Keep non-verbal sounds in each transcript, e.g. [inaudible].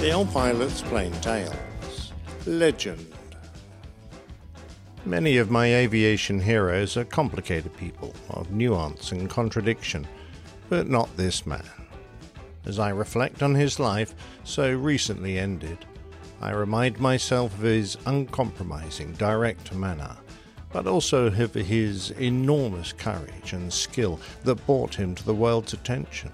The Old Pilot's Plain Tales. Legend. Many of my aviation heroes are complicated people of nuance and contradiction, but not this man. As I reflect on his life, so recently ended, I remind myself of his uncompromising, direct manner, but also of his enormous courage and skill that brought him to the world's attention.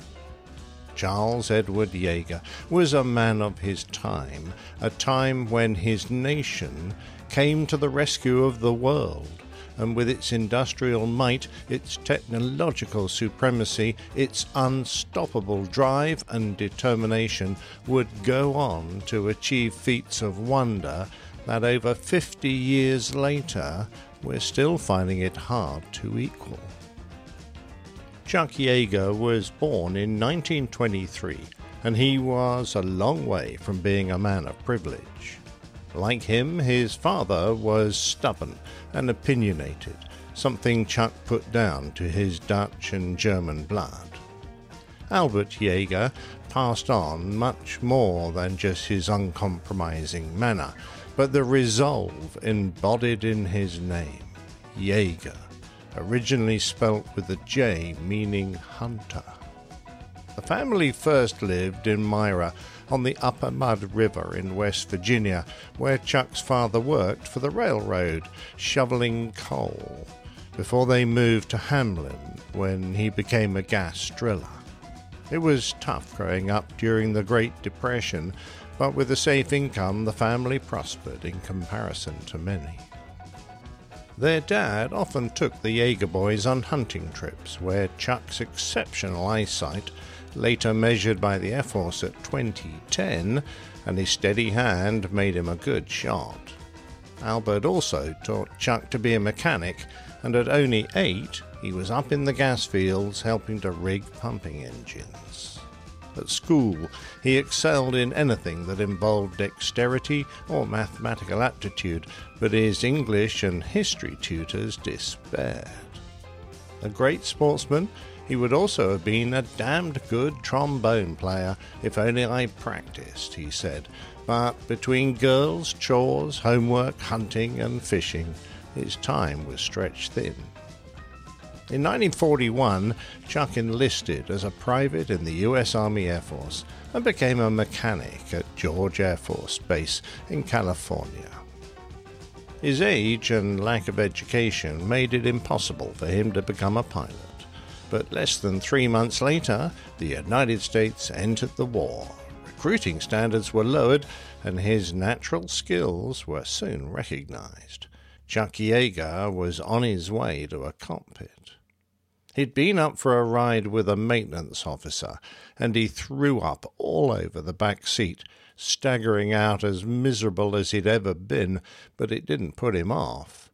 Charles Edward Yeager was a man of his time, a time when his nation came to the rescue of the world, and with its industrial might, its technological supremacy, its unstoppable drive and determination, would go on to achieve feats of wonder that over 50 years later we're still finding it hard to equal. Chuck Yeager was born in 1923, and he was a long way from being a man of privilege. Like him, his father was stubborn and opinionated, something Chuck put down to his Dutch and German blood. Albert Yeager passed on much more than just his uncompromising manner, but the resolve embodied in his name, Yeager originally spelt with a J meaning hunter. The family first lived in Myra on the Upper Mud River in West Virginia, where Chuck's father worked for the railroad, shoveling coal, before they moved to Hamlin when he became a gas driller. It was tough growing up during the Great Depression, but with a safe income, the family prospered in comparison to many. Their dad often took the Yeager boys on hunting trips where Chuck's exceptional eyesight, later measured by the Air Force at 2010, and his steady hand made him a good shot. Albert also taught Chuck to be a mechanic, and at only eight, he was up in the gas fields helping to rig pumping engines. At school, he excelled in anything that involved dexterity or mathematical aptitude, but his English and history tutors despaired. A great sportsman, he would also have been a damned good trombone player if only I practiced, he said. But between girls, chores, homework, hunting, and fishing, his time was stretched thin. In 1941, Chuck enlisted as a private in the U.S. Army Air Force and became a mechanic at George Air Force Base in California. His age and lack of education made it impossible for him to become a pilot. But less than three months later, the United States entered the war. Recruiting standards were lowered, and his natural skills were soon recognized. Chuck Yeager was on his way to a cockpit. He'd been up for a ride with a maintenance officer, and he threw up all over the back seat, staggering out as miserable as he'd ever been, but it didn't put him off.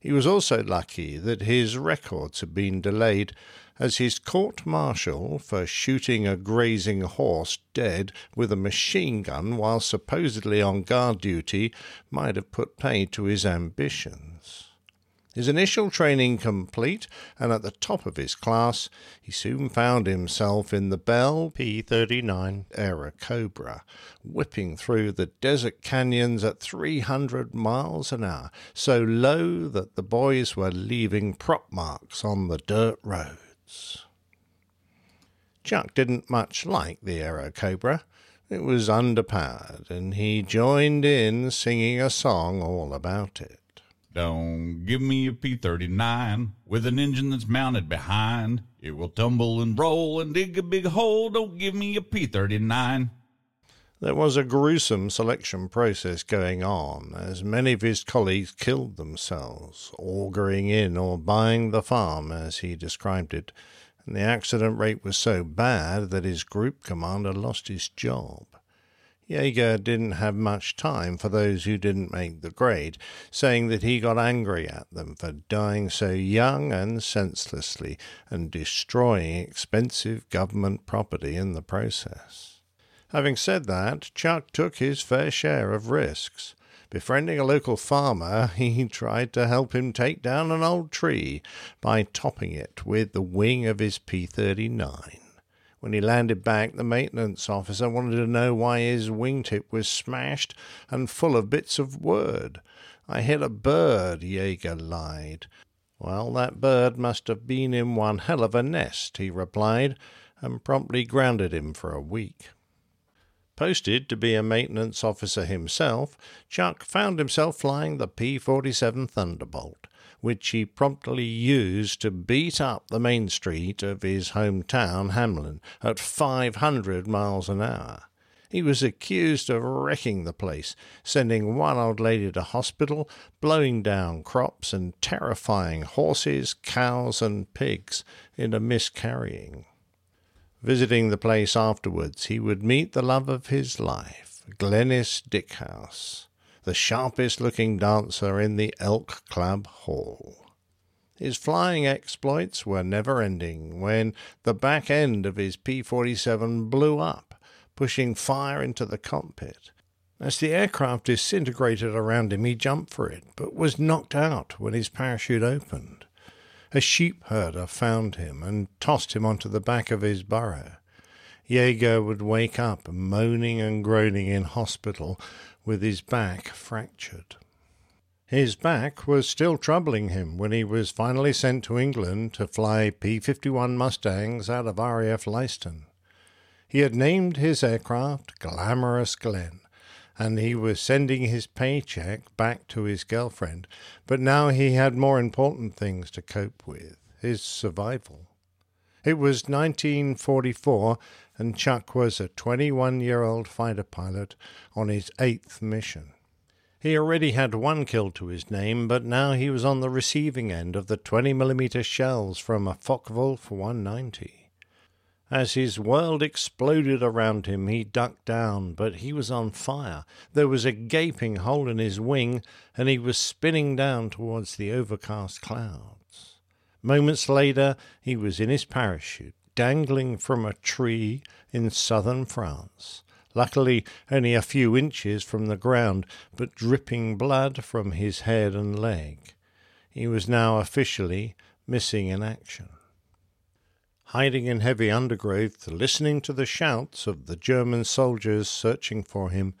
He was also lucky that his records had been delayed, as his court martial for shooting a grazing horse dead with a machine gun while supposedly on guard duty might have put paid to his ambitions. His initial training complete and at the top of his class, he soon found himself in the Bell P 39 Airacobra, whipping through the desert canyons at 300 miles an hour, so low that the boys were leaving prop marks on the dirt roads. Chuck didn't much like the Airacobra. It was underpowered, and he joined in singing a song all about it. Don't give me a P-39 with an engine that's mounted behind. It will tumble and roll and dig a big hole. Don't give me a P-39. There was a gruesome selection process going on, as many of his colleagues killed themselves, auguring in or buying the farm, as he described it, and the accident rate was so bad that his group commander lost his job. Yeager didn't have much time for those who didn't make the grade, saying that he got angry at them for dying so young and senselessly and destroying expensive government property in the process. Having said that, Chuck took his fair share of risks. Befriending a local farmer, [laughs] he tried to help him take down an old tree by topping it with the wing of his P 39. When he landed back, the maintenance officer wanted to know why his wingtip was smashed and full of bits of wood. I hit a bird, Yeager lied. Well, that bird must have been in one hell of a nest, he replied, and promptly grounded him for a week. Posted to be a maintenance officer himself, Chuck found himself flying the P 47 Thunderbolt which he promptly used to beat up the main street of his hometown, Hamlin, at 500 miles an hour. He was accused of wrecking the place, sending one old lady to hospital, blowing down crops, and terrifying horses, cows, and pigs in a miscarrying. Visiting the place afterwards, he would meet the love of his life, Glennis Dickhouse the sharpest looking dancer in the Elk Club Hall. His flying exploits were never ending when the back end of his P 47 blew up, pushing fire into the cockpit. As the aircraft disintegrated around him, he jumped for it, but was knocked out when his parachute opened. A sheep herder found him and tossed him onto the back of his burro. Yeager would wake up moaning and groaning in hospital with his back fractured. His back was still troubling him when he was finally sent to England to fly P 51 Mustangs out of RAF Leiston. He had named his aircraft Glamorous Glen, and he was sending his paycheck back to his girlfriend, but now he had more important things to cope with his survival. It was 1944, and Chuck was a 21 year old fighter pilot on his eighth mission. He already had one kill to his name, but now he was on the receiving end of the 20 millimeter shells from a Focke-Wulf 190. As his world exploded around him, he ducked down, but he was on fire. There was a gaping hole in his wing, and he was spinning down towards the overcast clouds. Moments later, he was in his parachute, dangling from a tree in southern France. Luckily, only a few inches from the ground, but dripping blood from his head and leg. He was now officially missing in action. Hiding in heavy undergrowth, listening to the shouts of the German soldiers searching for him,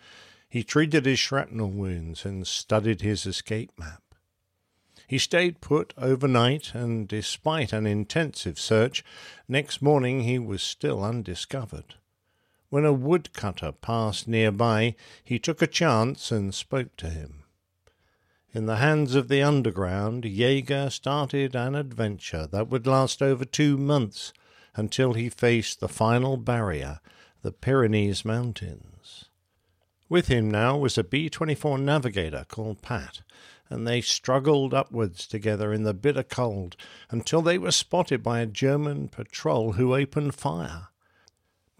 he treated his shrapnel wounds and studied his escape map. He stayed put overnight, and despite an intensive search, next morning he was still undiscovered. When a woodcutter passed nearby, he took a chance and spoke to him. In the hands of the underground, Yeager started an adventure that would last over two months until he faced the final barrier, the Pyrenees Mountains. With him now was a B 24 navigator called Pat, and they struggled upwards together in the bitter cold until they were spotted by a German patrol who opened fire.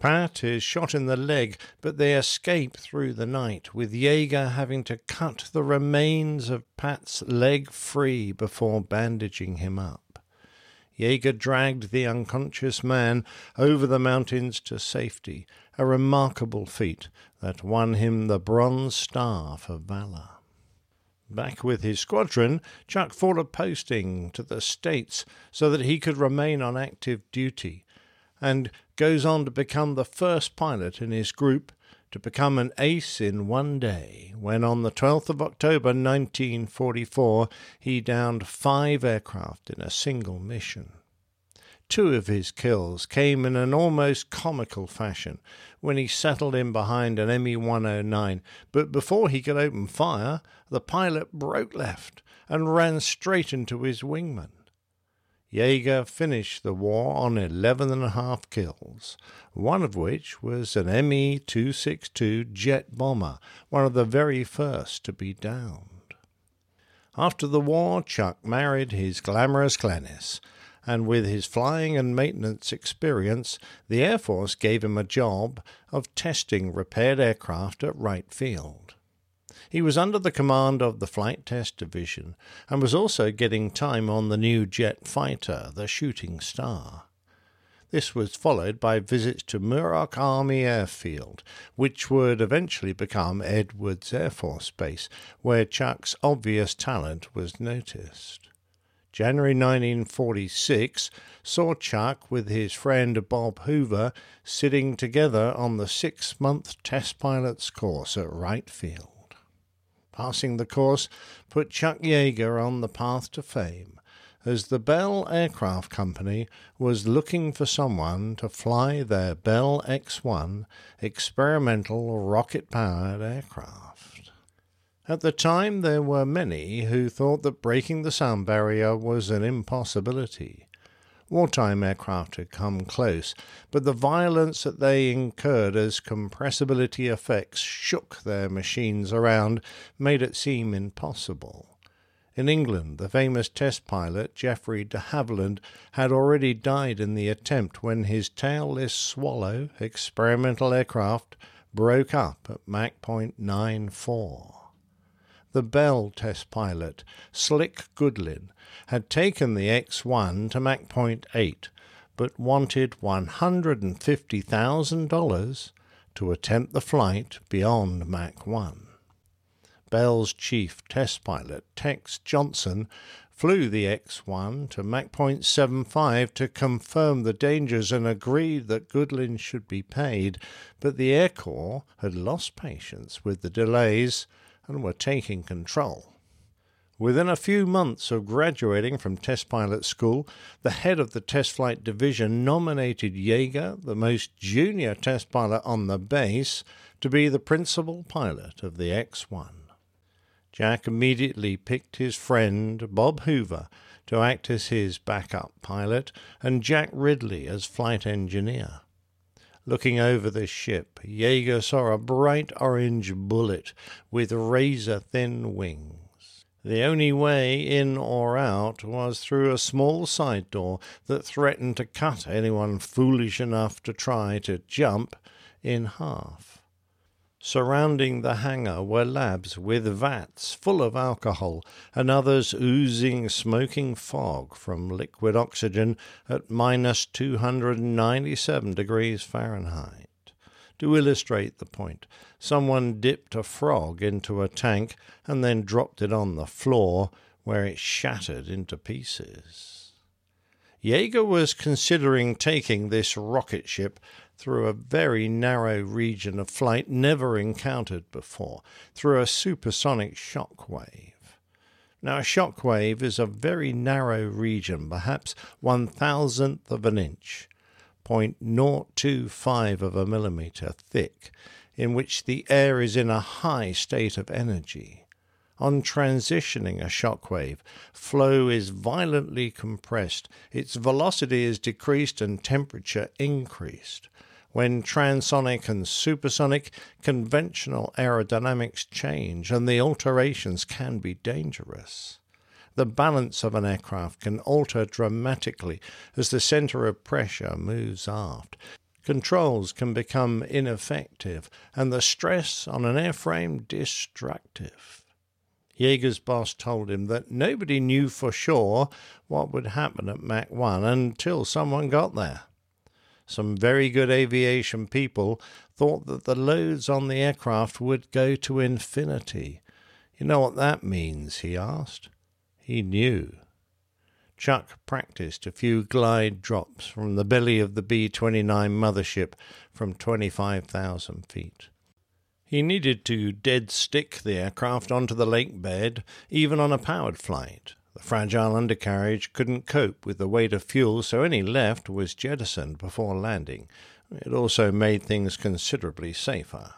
Pat is shot in the leg, but they escape through the night, with Yeager having to cut the remains of Pat's leg free before bandaging him up. Yeager dragged the unconscious man over the mountains to safety, a remarkable feat that won him the Bronze Star for valor. Back with his squadron, Chuck fought a posting to the States so that he could remain on active duty, and goes on to become the first pilot in his group to become an ace in one day when on the 12th of October 1944 he downed five aircraft in a single mission. Two of his kills came in an almost comical fashion when he settled in behind an ME 109, but before he could open fire, the pilot broke left and ran straight into his wingman. Yeager finished the war on eleven and a half kills, one of which was an ME 262 jet bomber, one of the very first to be downed. After the war, Chuck married his glamorous Glennis and with his flying and maintenance experience, the Air Force gave him a job of testing repaired aircraft at Wright Field. He was under the command of the Flight Test Division and was also getting time on the new jet fighter, the Shooting Star. This was followed by visits to Muroc Army Airfield, which would eventually become Edwards Air Force Base, where Chuck's obvious talent was noticed. January 1946 saw Chuck with his friend Bob Hoover sitting together on the six month test pilot's course at Wright Field. Passing the course put Chuck Yeager on the path to fame as the Bell Aircraft Company was looking for someone to fly their Bell X 1 experimental rocket powered aircraft. At the time, there were many who thought that breaking the sound barrier was an impossibility. Wartime aircraft had come close, but the violence that they incurred as compressibility effects shook their machines around made it seem impossible. In England, the famous test pilot Geoffrey de Havilland had already died in the attempt when his tailless Swallow experimental aircraft broke up at Mach point nine four. The Bell test pilot, Slick Goodlin, had taken the X 1 to Mach point eight, but wanted $150,000 to attempt the flight beyond Mach 1. Bell's chief test pilot, Tex Johnston, flew the X 1 to Mach point seven five to confirm the dangers and agreed that Goodlin should be paid, but the Air Corps had lost patience with the delays and were taking control. Within a few months of graduating from test pilot school, the head of the test flight division nominated Yeager, the most junior test pilot on the base, to be the principal pilot of the X 1. Jack immediately picked his friend Bob Hoover to act as his backup pilot and Jack Ridley as flight engineer. Looking over the ship, Yeager saw a bright orange bullet with razor thin wings. The only way in or out was through a small side door that threatened to cut anyone foolish enough to try to jump in half. Surrounding the hangar were labs with vats full of alcohol and others oozing smoking fog from liquid oxygen at minus 297 degrees Fahrenheit. To illustrate the point, someone dipped a frog into a tank and then dropped it on the floor where it shattered into pieces. Yeager was considering taking this rocket ship through a very narrow region of flight never encountered before, through a supersonic shock wave. Now, a shock wave is a very narrow region, perhaps one thousandth of an inch, 0.025 of a millimeter thick, in which the air is in a high state of energy. On transitioning a shock wave, flow is violently compressed, its velocity is decreased, and temperature increased. When transonic and supersonic, conventional aerodynamics change and the alterations can be dangerous. The balance of an aircraft can alter dramatically as the center of pressure moves aft. Controls can become ineffective and the stress on an airframe destructive. Yeager's boss told him that nobody knew for sure what would happen at Mach 1 until someone got there. Some very good aviation people thought that the loads on the aircraft would go to infinity. You know what that means? he asked. He knew. Chuck practiced a few glide drops from the belly of the B 29 mothership from 25,000 feet. He needed to dead stick the aircraft onto the lake bed, even on a powered flight. The fragile undercarriage couldn't cope with the weight of fuel, so any left was jettisoned before landing. It also made things considerably safer.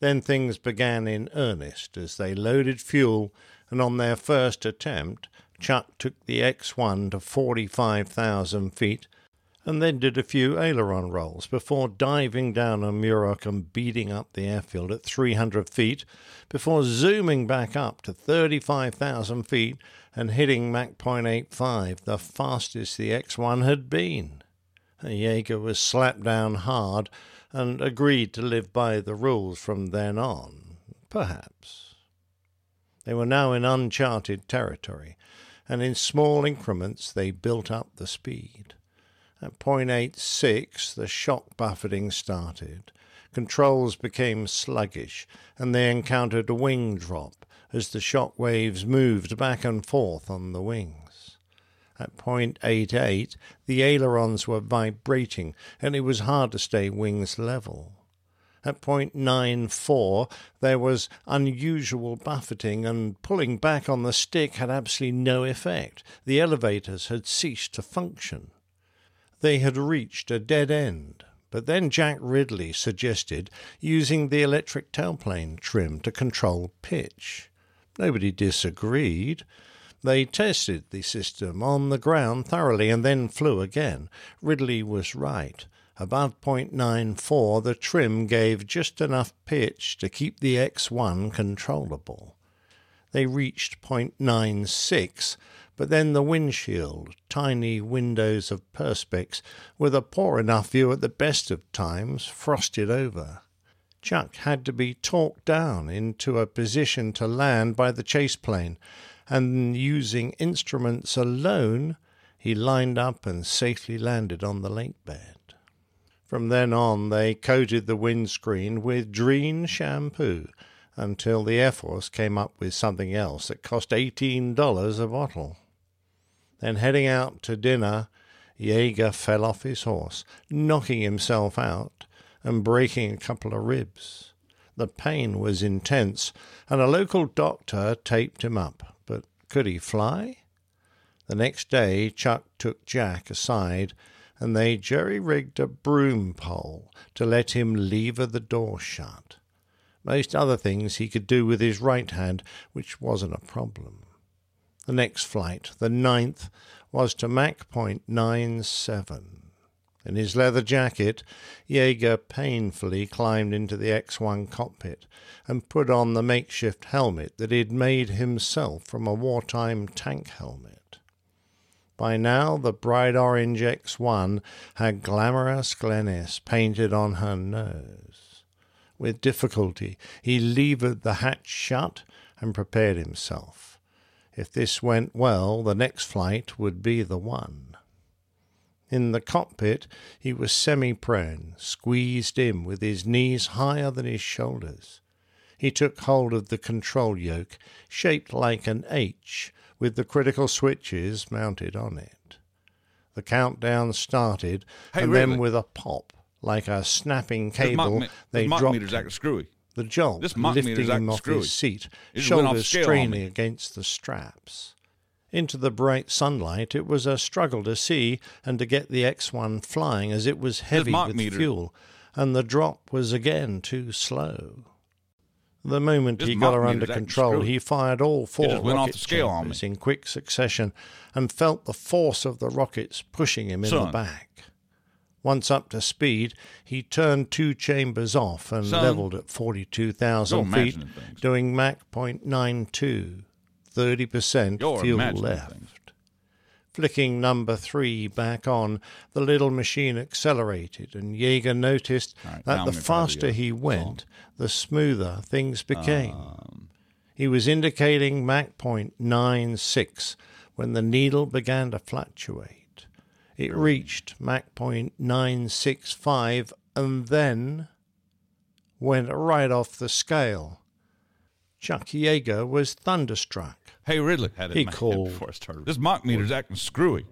Then things began in earnest as they loaded fuel, and on their first attempt, Chuck took the X 1 to 45,000 feet and then did a few aileron rolls before diving down on Muroc and beating up the airfield at 300 feet, before zooming back up to 35,000 feet and hitting Mach 0.85, the fastest the X-1 had been. Yeager was slapped down hard and agreed to live by the rules from then on, perhaps. They were now in uncharted territory, and in small increments they built up the speed. At 0.86, the shock buffeting started. Controls became sluggish, and they encountered a wing drop as the shock waves moved back and forth on the wings. At 0.88, the ailerons were vibrating and it was hard to stay wings level. At 0.94, there was unusual buffeting, and pulling back on the stick had absolutely no effect. The elevators had ceased to function. They had reached a dead end. But then Jack Ridley suggested using the electric tailplane trim to control pitch. Nobody disagreed. They tested the system on the ground thoroughly and then flew again. Ridley was right. Above point nine four, the trim gave just enough pitch to keep the X1 controllable. They reached point nine six, but then the windshield, tiny windows of perspex, with a poor enough view at the best of times, frosted over. Chuck had to be talked down into a position to land by the chase plane, and using instruments alone, he lined up and safely landed on the lake bed. From then on, they coated the windscreen with Drene shampoo until the Air Force came up with something else that cost $18 a bottle. Then, heading out to dinner, Yeager fell off his horse, knocking himself out and breaking a couple of ribs. The pain was intense, and a local doctor taped him up. But could he fly? The next day, Chuck took Jack aside and they jerry rigged a broom pole to let him lever the door shut. Most other things he could do with his right hand, which wasn't a problem. The next flight, the ninth, was to Mach Point 97. In his leather jacket, Yeager painfully climbed into the X 1 cockpit and put on the makeshift helmet that he'd made himself from a wartime tank helmet. By now, the bright orange X1 had glamorous Glennis painted on her nose. With difficulty, he levered the hatch shut and prepared himself. If this went well, the next flight would be the one. In the cockpit, he was semi prone, squeezed in with his knees higher than his shoulders. He took hold of the control yoke, shaped like an H, with the critical switches mounted on it. The countdown started, Hey, and Ridley. then with a pop, like a snapping cable, mock, they dropped meter's acting screwy. The jolt this lifting him off screwy. his seat, It just went off shoulders straining against the straps. Into the bright sunlight, it was a struggle to see and to get the X1 flying as it was heavy with meter- fuel, and the drop was again too slow. The moment This he got her under control, he fired all four rocket chambers in quick succession and felt the force of the rockets pushing him in the back. Once up to speed, he turned two chambers off and Son. leveled at 42,000 feet, doing Mach point nine two, 30% You're fuel left. things. Flicking number three back on, the little machine accelerated, and Yeager noticed right, that the gonna try the, faster he went, the smoother things became. Um, he was indicating Mach point nine six when the needle began to fluctuate. It reached Mach point nine six five and then went right off the scale. Chuck Yeager was thunderstruck. hey, Ridley. Had He my head called. before I started. This Mach meter's acting screwy.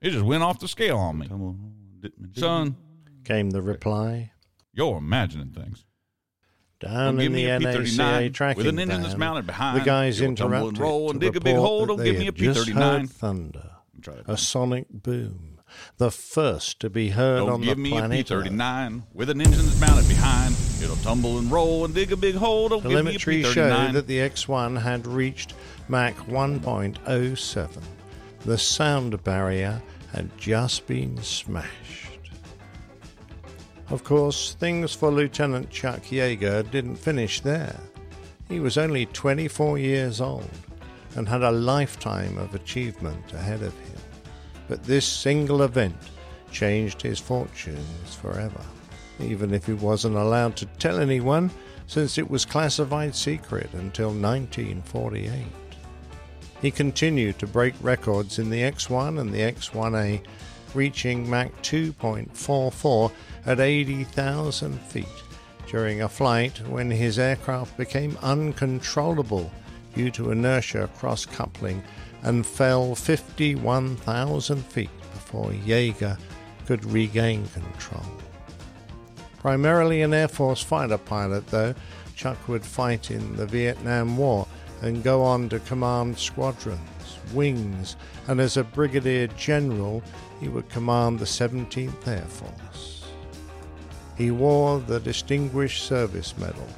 It just went off the scale on me. Son, Came the reply. you're imagining things. Down in the NACA P-39 tracking with an engine that's mounted behind. the guys You'll tumble and interrupted roll to and dig a big hole. Don't give me a had just P-39. heard thunder, a sonic boom, the first to be heard Don't on give the me a planet Earth. P-39 with an engine that's mounted behind. It'll tumble and roll and dig a big hole. Don't give me a Telemetry showed that the X1 had reached Mach 1.07. The sound barrier had just been smashed. Of course, things for Lieutenant Chuck Yeager didn't finish there. He was only 24 years old and had a lifetime of achievement ahead of him. But this single event changed his fortunes forever, even if he wasn't allowed to tell anyone since it was classified secret until 1948. He continued to break records in the X1 and the X1A, reaching Mach 2.44 at 80,000 feet during a flight when his aircraft became uncontrollable due to inertia cross coupling and fell 51,000 feet before Yeager could regain control. Primarily an Air Force fighter pilot, though, Chuck would fight in the Vietnam War and go on to command squadrons, wings, and as a brigadier general, he would command the 17th Air Force. He wore the Distinguished Service Medal,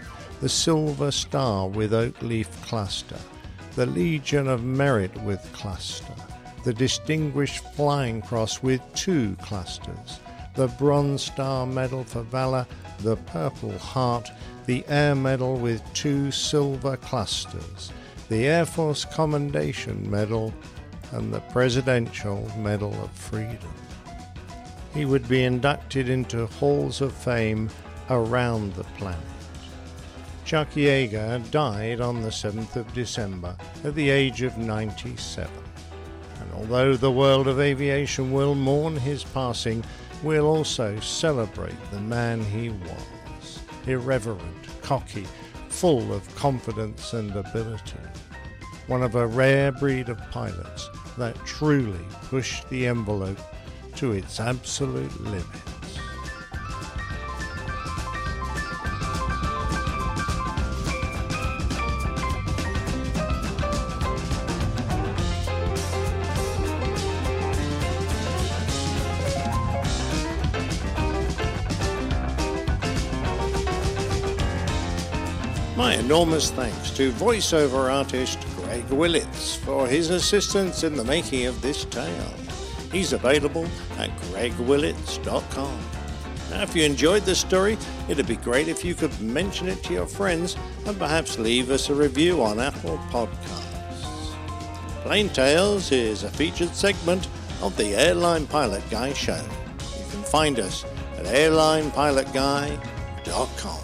the Silver Star with Oak Leaf Cluster, the Legion of Merit with Cluster, the Distinguished Flying Cross with two clusters, the Bronze Star Medal for Valor, the Purple Heart, the Air Medal with two silver clusters, the Air Force Commendation Medal, and the Presidential Medal of Freedom. He would be inducted into halls of fame around the planet. Chuck Yeager died on the 7th of December at the age of 97. And although the world of aviation will mourn his passing, we'll also celebrate the man he was. Irreverent, cocky, full of confidence and ability. One of a rare breed of pilots that truly pushed the envelope to its absolute limit. My enormous thanks to voiceover artist Greg Willits for his assistance in the making of this tale. He's available at gregwillits.com. Now, if you enjoyed this story, it'd be great if you could mention it to your friends and perhaps leave us a review on Apple Podcasts. Plain Tales is a featured segment of the Airline Pilot Guy Show. You can find us at airlinepilotguy.com.